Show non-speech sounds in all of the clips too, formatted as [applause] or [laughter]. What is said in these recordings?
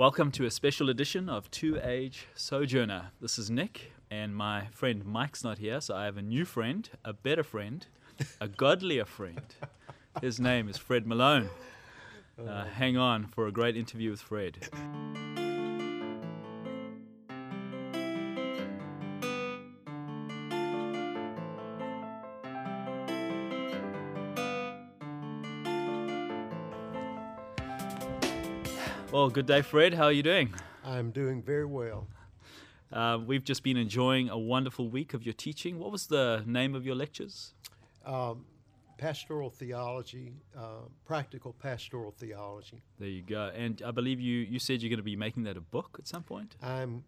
Welcome to a special edition of Two Age Sojourner. This is Nick, and my friend Mike's not here, so I have a new friend, a better friend, a godlier friend. His name is Fred Malone. Uh, hang on for a great interview with Fred. Well, good day, Fred. How are you doing? I'm doing very well. Uh, we've just been enjoying a wonderful week of your teaching. What was the name of your lectures? Um, pastoral theology, uh, practical pastoral theology. There you go. And I believe you, you said you're going to be making that a book at some point? I'm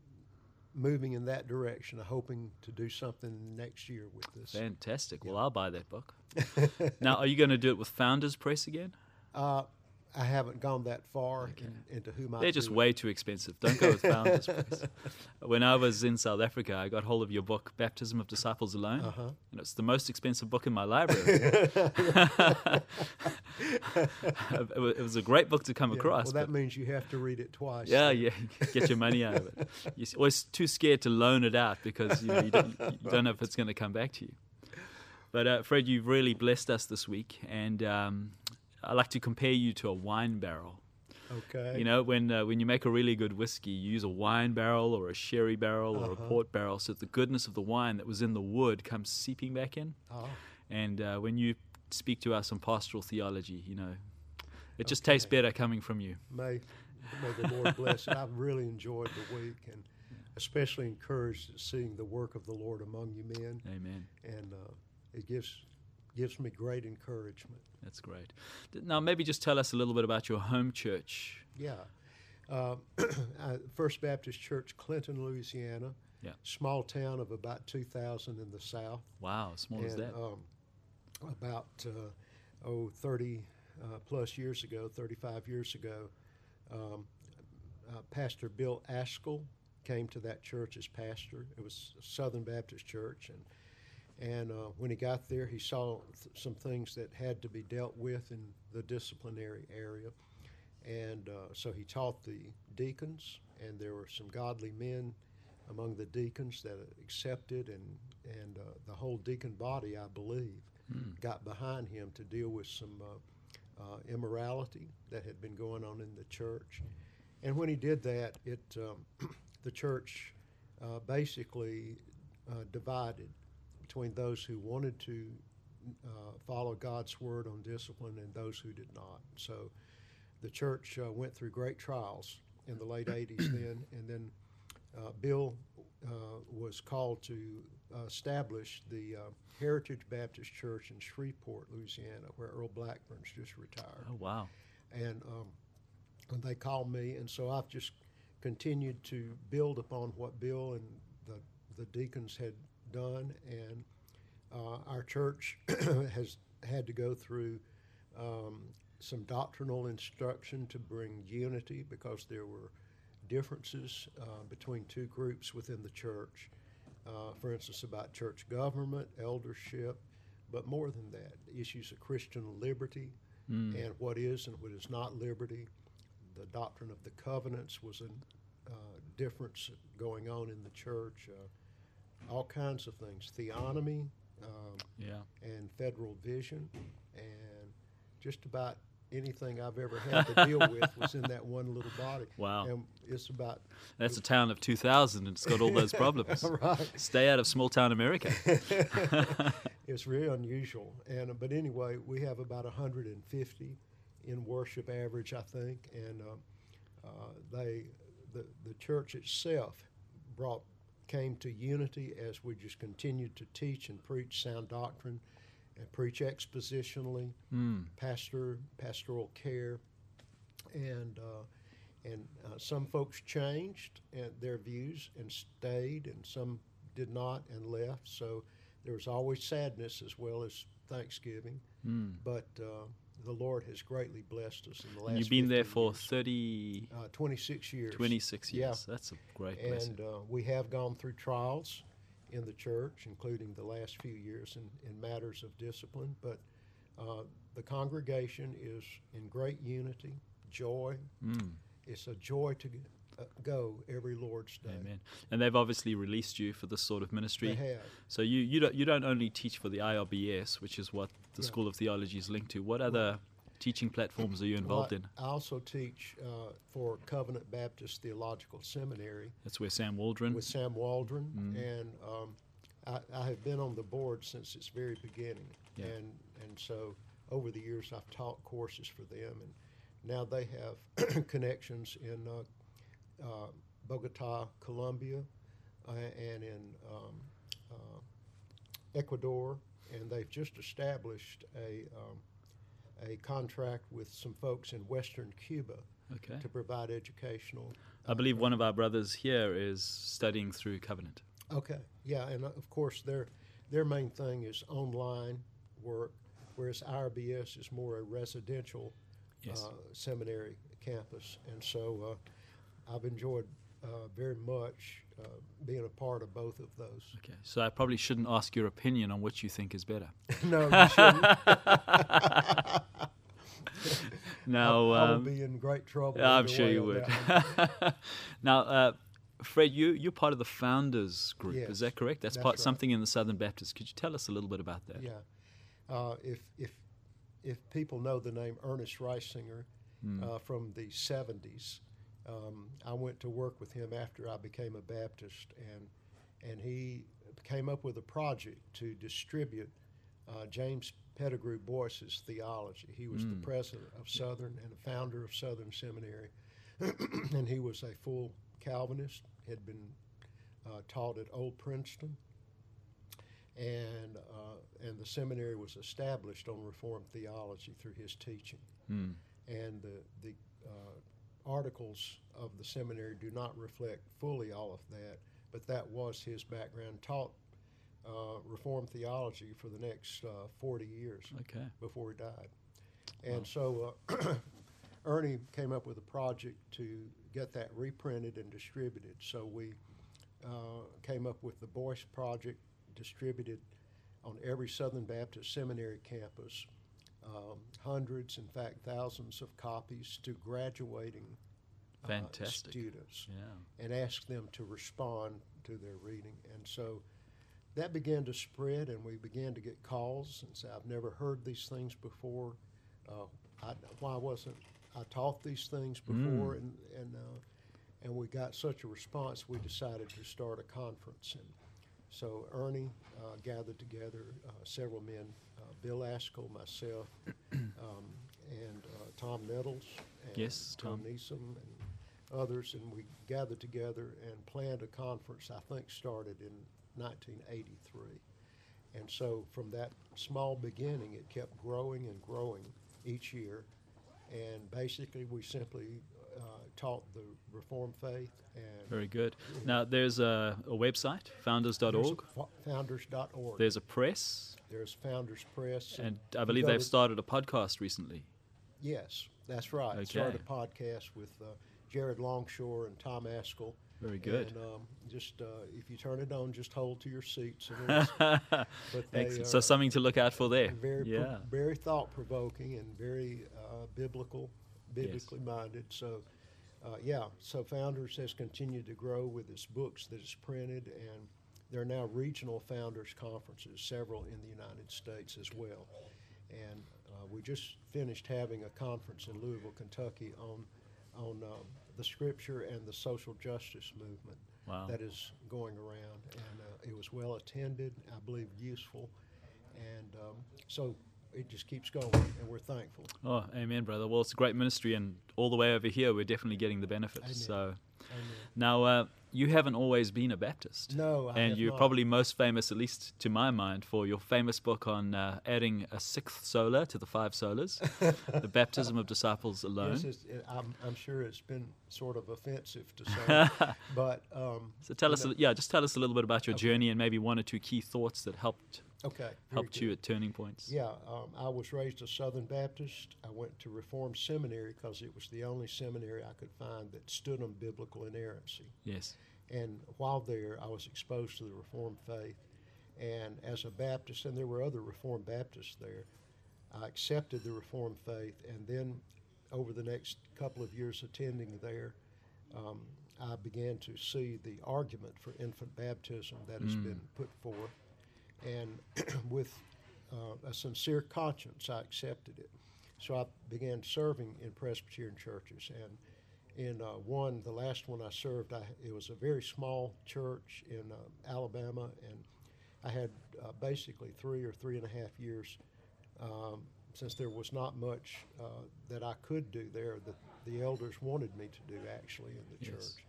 moving in that direction, hoping to do something next year with this. Fantastic. Well, I'll buy that book. [laughs] now, are you going to do it with Founders Press again? Uh, I haven't gone that far Okay. in, into who might. They're just it. way too expensive. Don't go with Founders Press. When I was in South Africa, I got hold of your book, Baptism of Disciples Alone. Uh-huh. And it's the most expensive book in my library. [laughs] [laughs] it was a great book to come Yeah, across. Well, that means you have to read it twice. Yeah, yeah, get your money out of it. [laughs] You're always too scared to loan it out because you, know, you, don't, you don't know if it's going to come back to you. But uh, Fred, you've really blessed us this week, and um, I like to compare you to a wine barrel. Okay. You know, when uh, when you make a really good whiskey, you use a wine barrel or a sherry barrel or a Uh-huh. port barrel, so the goodness of the wine that was in the wood comes seeping back in. Ah, And uh, when you speak to us on pastoral theology, you know, it just tastes better coming from you. may may the Lord bless it. I've really enjoyed the week and especially encouraged seeing the work of the Lord among you men, Amen. and uh, it gives gives me great encouragement. That's great. Now, maybe just tell us a little bit about your home church. Yeah. Uh, [clears throat] uh, First Baptist Church, Clinton, Louisiana. Yeah. Small town of about 2,000 in the south. Wow, small as that. um, about, uh, oh, 30 uh, plus years ago, 35 years ago, um, uh, Pastor Bill Ascol came to that church as pastor. It was a Southern Baptist church. And and uh, when he got there, he saw th- some things that had to be dealt with in the disciplinary area. And uh, so he taught the deacons, and there were some godly men among the deacons that accepted, and, and uh, the whole deacon body, I believe, Hmm. got behind him to deal with some uh, uh, immorality that had been going on in the church. And when he did that, it um, [clears throat] the church uh, basically uh, divided between those who wanted to uh, follow God's word on discipline and those who did not. So the church uh, went through great trials in the late 80s [clears throat] then, and then uh, Bill uh, was called to establish the uh, Heritage Baptist Church in Shreveport, Louisiana, where Earl Blackburn's just retired Oh, wow. and um, and they called me, and so I've just continued to build upon what Bill and the the deacons had done, and uh, our church [clears throat] has had to go through um, some doctrinal instruction to bring unity because there were differences uh, between two groups within the church. Uh, for instance, about church government, eldership, but more than that, issues of Christian liberty Mm. and what is and what is not liberty. The doctrine of the covenants was a uh, difference going on in the church. Uh, all kinds of things, theonomy um, Yeah. and federal vision, and just about anything I've ever had to deal [laughs] with was in that one little body. Wow. And it's about That's a town of 2,000 and it's got all those [laughs] problems. [laughs] right. Stay out of small town America. it's very unusual. And uh, but anyway, we have about 150 in worship average, I think, and um, uh, they the the church itself brought came to unity as we just continued to teach and preach sound doctrine and preach expositionally, Mm. pastor pastoral care, and uh, and uh, some folks changed and their views and stayed, and some did not and left. So there was always sadness as well as thanksgiving. Mm. But uh, the Lord has greatly blessed us in the last. You've been there for years. 30, uh, 26 years. 26 Yeah. years. That's a great blessing. And uh, we have gone through trials in the church, including the last few years in, in matters of discipline. But uh, the congregation is in great unity, joy, Mm. it's a joy to go every Lord's Day. Amen. And they've obviously released you for this sort of ministry. They have. So you, you don't you don't only teach for the IRBS, which is what the Yeah. School of Theology is linked to. What other teaching platforms are you involved Well, in? I, I also teach uh, for Covenant Baptist Theological Seminary That's where Sam Waldron. with Sam Waldron, Mm. and um, I, I have been on the board since its very beginning. Yeah. And and so over the years, I've taught courses for them, and now they have [clears throat] connections in uh, uh, Bogota, Colombia, uh, and in um, uh, Ecuador, and they've just established a um, a contract with some folks in Western Cuba okay. to provide educational. I believe one of our brothers here is studying through Covenant. Okay, yeah, and uh, of course their their main thing is online work, whereas IRBS is more a residential Yes. uh, seminary campus, and so uh, I've enjoyed uh, very much uh, being a part of both of those. Okay. So I probably shouldn't ask your opinion on which you think is better. [laughs] no, you shouldn't. [laughs] Now, I, I um, be in great trouble. I'm sure you would. [laughs] now, uh, Fred, you you're part of the founders group. Yes, is that correct? That's, that's part right. something in the Southern Baptist. Could you tell us a little bit about that? Yeah. Uh, if if if people know the name Ernest Reisinger Mm. uh, from the '70s, um, I went to work with him after I became a Baptist, and and he came up with a project to distribute uh, James Pettigrew Boyce's theology. He was the Mm. president of Southern and the founder of Southern Seminary, [clears throat] and he was a full Calvinist. Had been uh, taught at Old Princeton and uh, and the seminary was established on Reformed theology through his teaching. Mm. And the the uh, articles of the seminary do not reflect fully all of that, but that was his background. Taught uh, Reformed theology for the next uh, 40 years Okay. before he died. And Wow. so uh, [clears throat] Ernie came up with a project to get that reprinted and distributed. So we uh, came up with the Boyce Project, distributed on every Southern Baptist Seminary campus, um, hundreds, in fact, thousands of copies to graduating uh, students Yeah. and ask them to respond to their reading. And so that began to spread, and we began to get calls and say, I've never heard these things before. Uh, I, why wasn't I taught these things before? Mm. And, and, uh, and we got such a response, we decided to start a conference. And so Ernie uh, gathered together uh, several men, uh, Bill Ascol, myself, [clears throat] um, and uh, Tom Nettles, and Yes, Tom. Neeson, and others, and we gathered together and planned a conference. I think started in 1983, and so from that small beginning, it kept growing and growing each year. And basically, we simply taught the Reformed faith and Very good. Now, there's a, a website, founders.org. There's founders.org. There's a press, There's Founders Press. and I believe they've started a podcast recently. yes, that's right. Okay. Started a podcast with uh, Jared Longshore and Tom Ascol. Very good. And um, just uh, if you turn it on, just hold to your seats. [laughs] Excellent. So something to look out for there. very, pro- very thought provoking and very uh, biblical, biblically minded. So, uh, yeah. So Founders has continued to grow with its books that it's printed, and there are now regional Founders conferences, several in the United States as well. And uh, we just finished having a conference in Louisville, Kentucky, on on um, the Scripture and the social justice movement Wow. that is going around, and uh, it was well attended. I believe useful, and um, so it just keeps going, and we're thankful. Oh, amen, brother. Well, it's a great ministry, and all the way over here, we're definitely getting the benefits. Amen. So Amen. now, uh, you haven't always been a Baptist. No, I and you're not. probably most famous, at least to my mind, for your famous book on uh, adding a sixth sola to the five solas, the [laughs] baptism of disciples alone. Yes, I'm, I'm sure it's been sort of offensive to some, [laughs] but um, so tell us, know- a, yeah, just tell us a little bit about your Okay. journey and maybe one or two key thoughts that helped okay, helped good. you at turning points. Yeah, um, I was raised a Southern Baptist. I went to Reformed Seminary because it was the only seminary I could find that stood on biblical inerrancy. Yes. And while there, I was exposed to the Reformed faith. And as a Baptist, and there were other Reformed Baptists there, I accepted the Reformed faith. And then over the next couple of years attending there, um, I began to see the argument for infant baptism that has Mm. been put forth. And [clears throat] with uh, a sincere conscience, I accepted it. So I began serving in Presbyterian churches. And in uh, one, the last one I served, I, it was a very small church in uh, Alabama, and I had uh, basically three or three and a half years um, since there was not much uh, that I could do there that the elders wanted me to do actually in the Yes. church.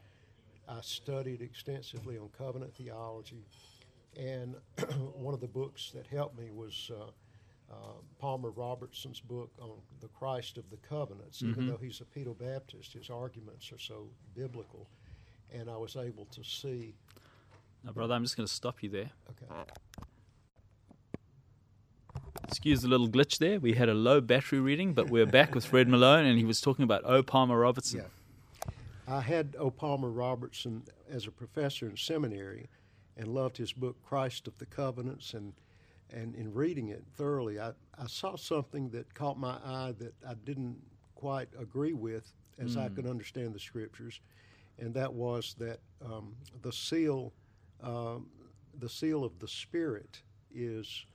I studied extensively on covenant theology, and [clears throat] one of the books that helped me was uh, Palmer Robertson's book on the Christ of the Covenants. Even Mhm. though he's a Pedo Baptist, his arguments are so biblical, and I was able to see. Now, brother, I'm just going to stop you there. Okay, Excuse the little glitch there. We had a low battery reading, but we're back with Fred Malone, and he was talking about O. Palmer Robertson. Yeah. I had O. Palmer Robertson as a professor in seminary and loved his book Christ of the Covenants and and in reading it thoroughly I, I saw something that caught my eye that I didn't quite agree with as I Mm. could understand the scriptures and that was that um, the seal um, the seal of the spirit is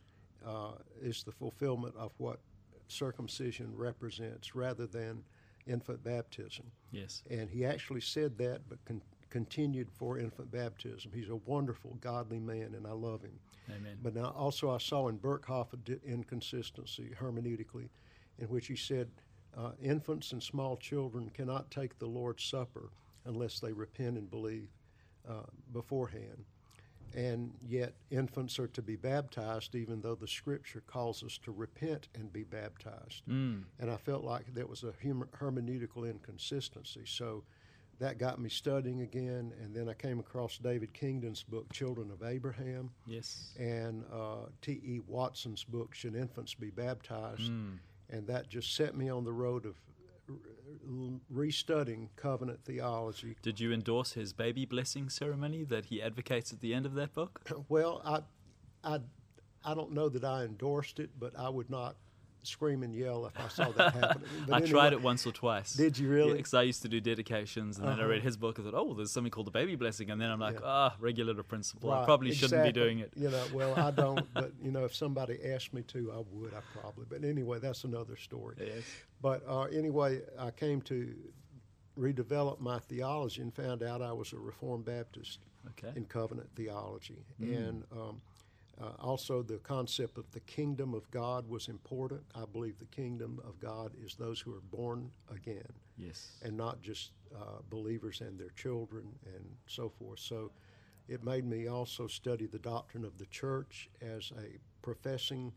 uh, is the fulfillment of what circumcision represents rather than infant baptism Yes. and he actually said that, but con- continued for infant baptism. He's a wonderful, godly man, and I love him. Amen. But now also I saw in Berkhof a di- inconsistency hermeneutically, in which he said uh, infants and small children cannot take the Lord's Supper unless they repent and believe uh, beforehand. And yet, infants are to be baptized, even though the Scripture calls us to repent and be baptized Mm. and I felt like that was a hermeneutical inconsistency. So that got me studying again, and then I came across David Kingdon's book, Children of Abraham, Yes. and uh, T.E. Watson's book, Should Infants Be Baptized? Mm. And that just set me on the road of restudying covenant theology. Did you endorse his baby blessing ceremony that he advocates at the end of that book? Well, I, I, I don't know that I endorsed it, but I would not scream and yell if I saw that happening. [laughs] But I tried it once or twice. Did you really? Because I used to do dedications, and then I Uh-huh. read his book. I thought, oh, there's something called the baby blessing, and then I'm like, Yeah. ah, regulative principle. I Right, probably shouldn't be doing it. You know, well, I don't, [laughs] but you know, if somebody asked me to, I would. I probably. But anyway, that's another story. Yes. But uh, anyway, I came to redevelop my theology and found out I was a Reformed Baptist Okay. in covenant theology, Mm. and um, uh, also the concept of the kingdom of God was important. I believe the kingdom of God is those who are born again Yes. and not just uh, believers and their children and so forth. So it made me also study the doctrine of the church as a professing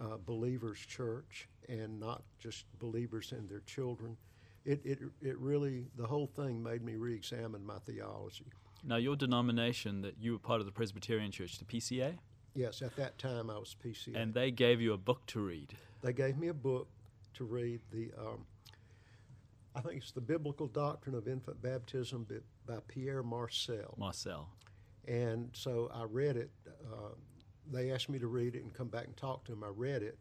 uh, believers' church and not just believers and their children. It, it, it really, the whole thing made me re examine my theology. Now, your denomination that you were part of the Presbyterian Church, the PCA, Yes, at that time I was PCA. and they gave you a book to read. they gave me a book to read. The um, I think it's the Biblical Doctrine of Infant Baptism by, Pierre Marcel. Marcel. And so I read it. Uh, they asked me to read it and come back and talk to them. I read it,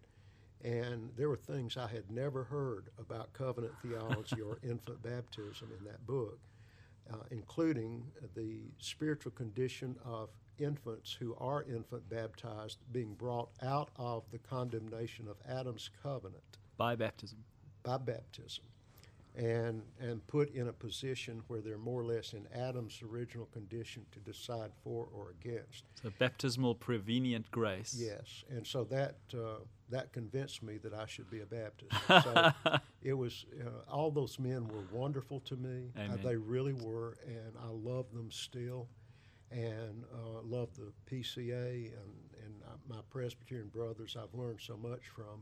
and there were things I had never heard about covenant theology or [laughs] infant baptism in that book, uh, including the spiritual condition of infants who are infant baptized being brought out of the condemnation of Adam's covenant By baptism. by baptism and and put in a position where they're more or less in Adam's original condition to decide for or against. So, baptismal prevenient grace. Yes, and so that uh, that convinced me that I should be a Baptist. [laughs] So it was uh, all those men were wonderful to me. Uh, they really were, and I love them still, and uh, love the PCA and and uh, my Presbyterian brothers. I've learned so much from,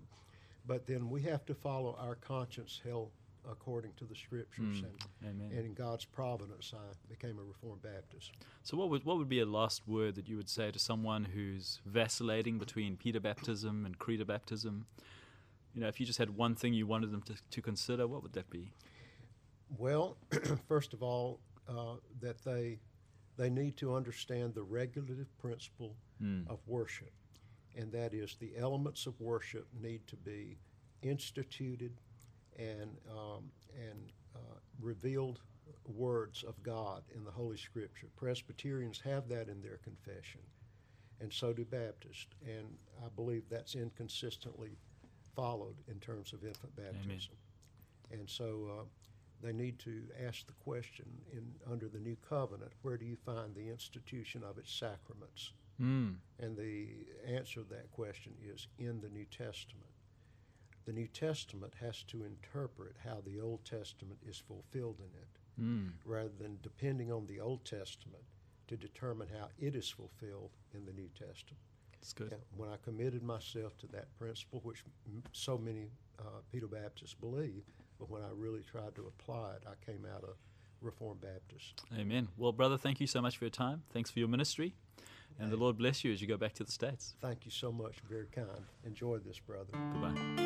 but then we have to follow our conscience held according to the Scriptures, Mm, and Amen. and in God's providence, I became a Reformed Baptist. So, what would what would be a last word that you would say to someone who's vacillating between Pedo baptism and Credo baptism? You know, if you just had one thing you wanted them to, to consider, what would that be? Well, [clears throat] first of all, uh, that they they need to understand the regulative principle Mm. of worship, and that is the elements of worship need to be instituted and um, and uh, revealed words of God in the Holy Scripture. Presbyterians have that in their confession, and so do Baptists. And I believe that's inconsistently followed in terms of infant baptism. Amen. And so uh, they need to ask the question in under the new covenant, where do you find the institution of its sacraments? Mm. And the answer to that question is in the New Testament. The New Testament has to interpret how the Old Testament is fulfilled in it, Mm. rather than depending on the Old Testament to determine how it is fulfilled in the New Testament. It's good. Yeah, when I committed myself to that principle, which m- so many uh, Pedo Baptists believe, but when I really tried to apply it, I came out a Reformed Baptist. Amen. Well, brother, thank you so much for your time. Thanks for your ministry. And the Lord bless you as you go back to the States. Thank you so much. Very kind. Enjoy this, brother. Goodbye.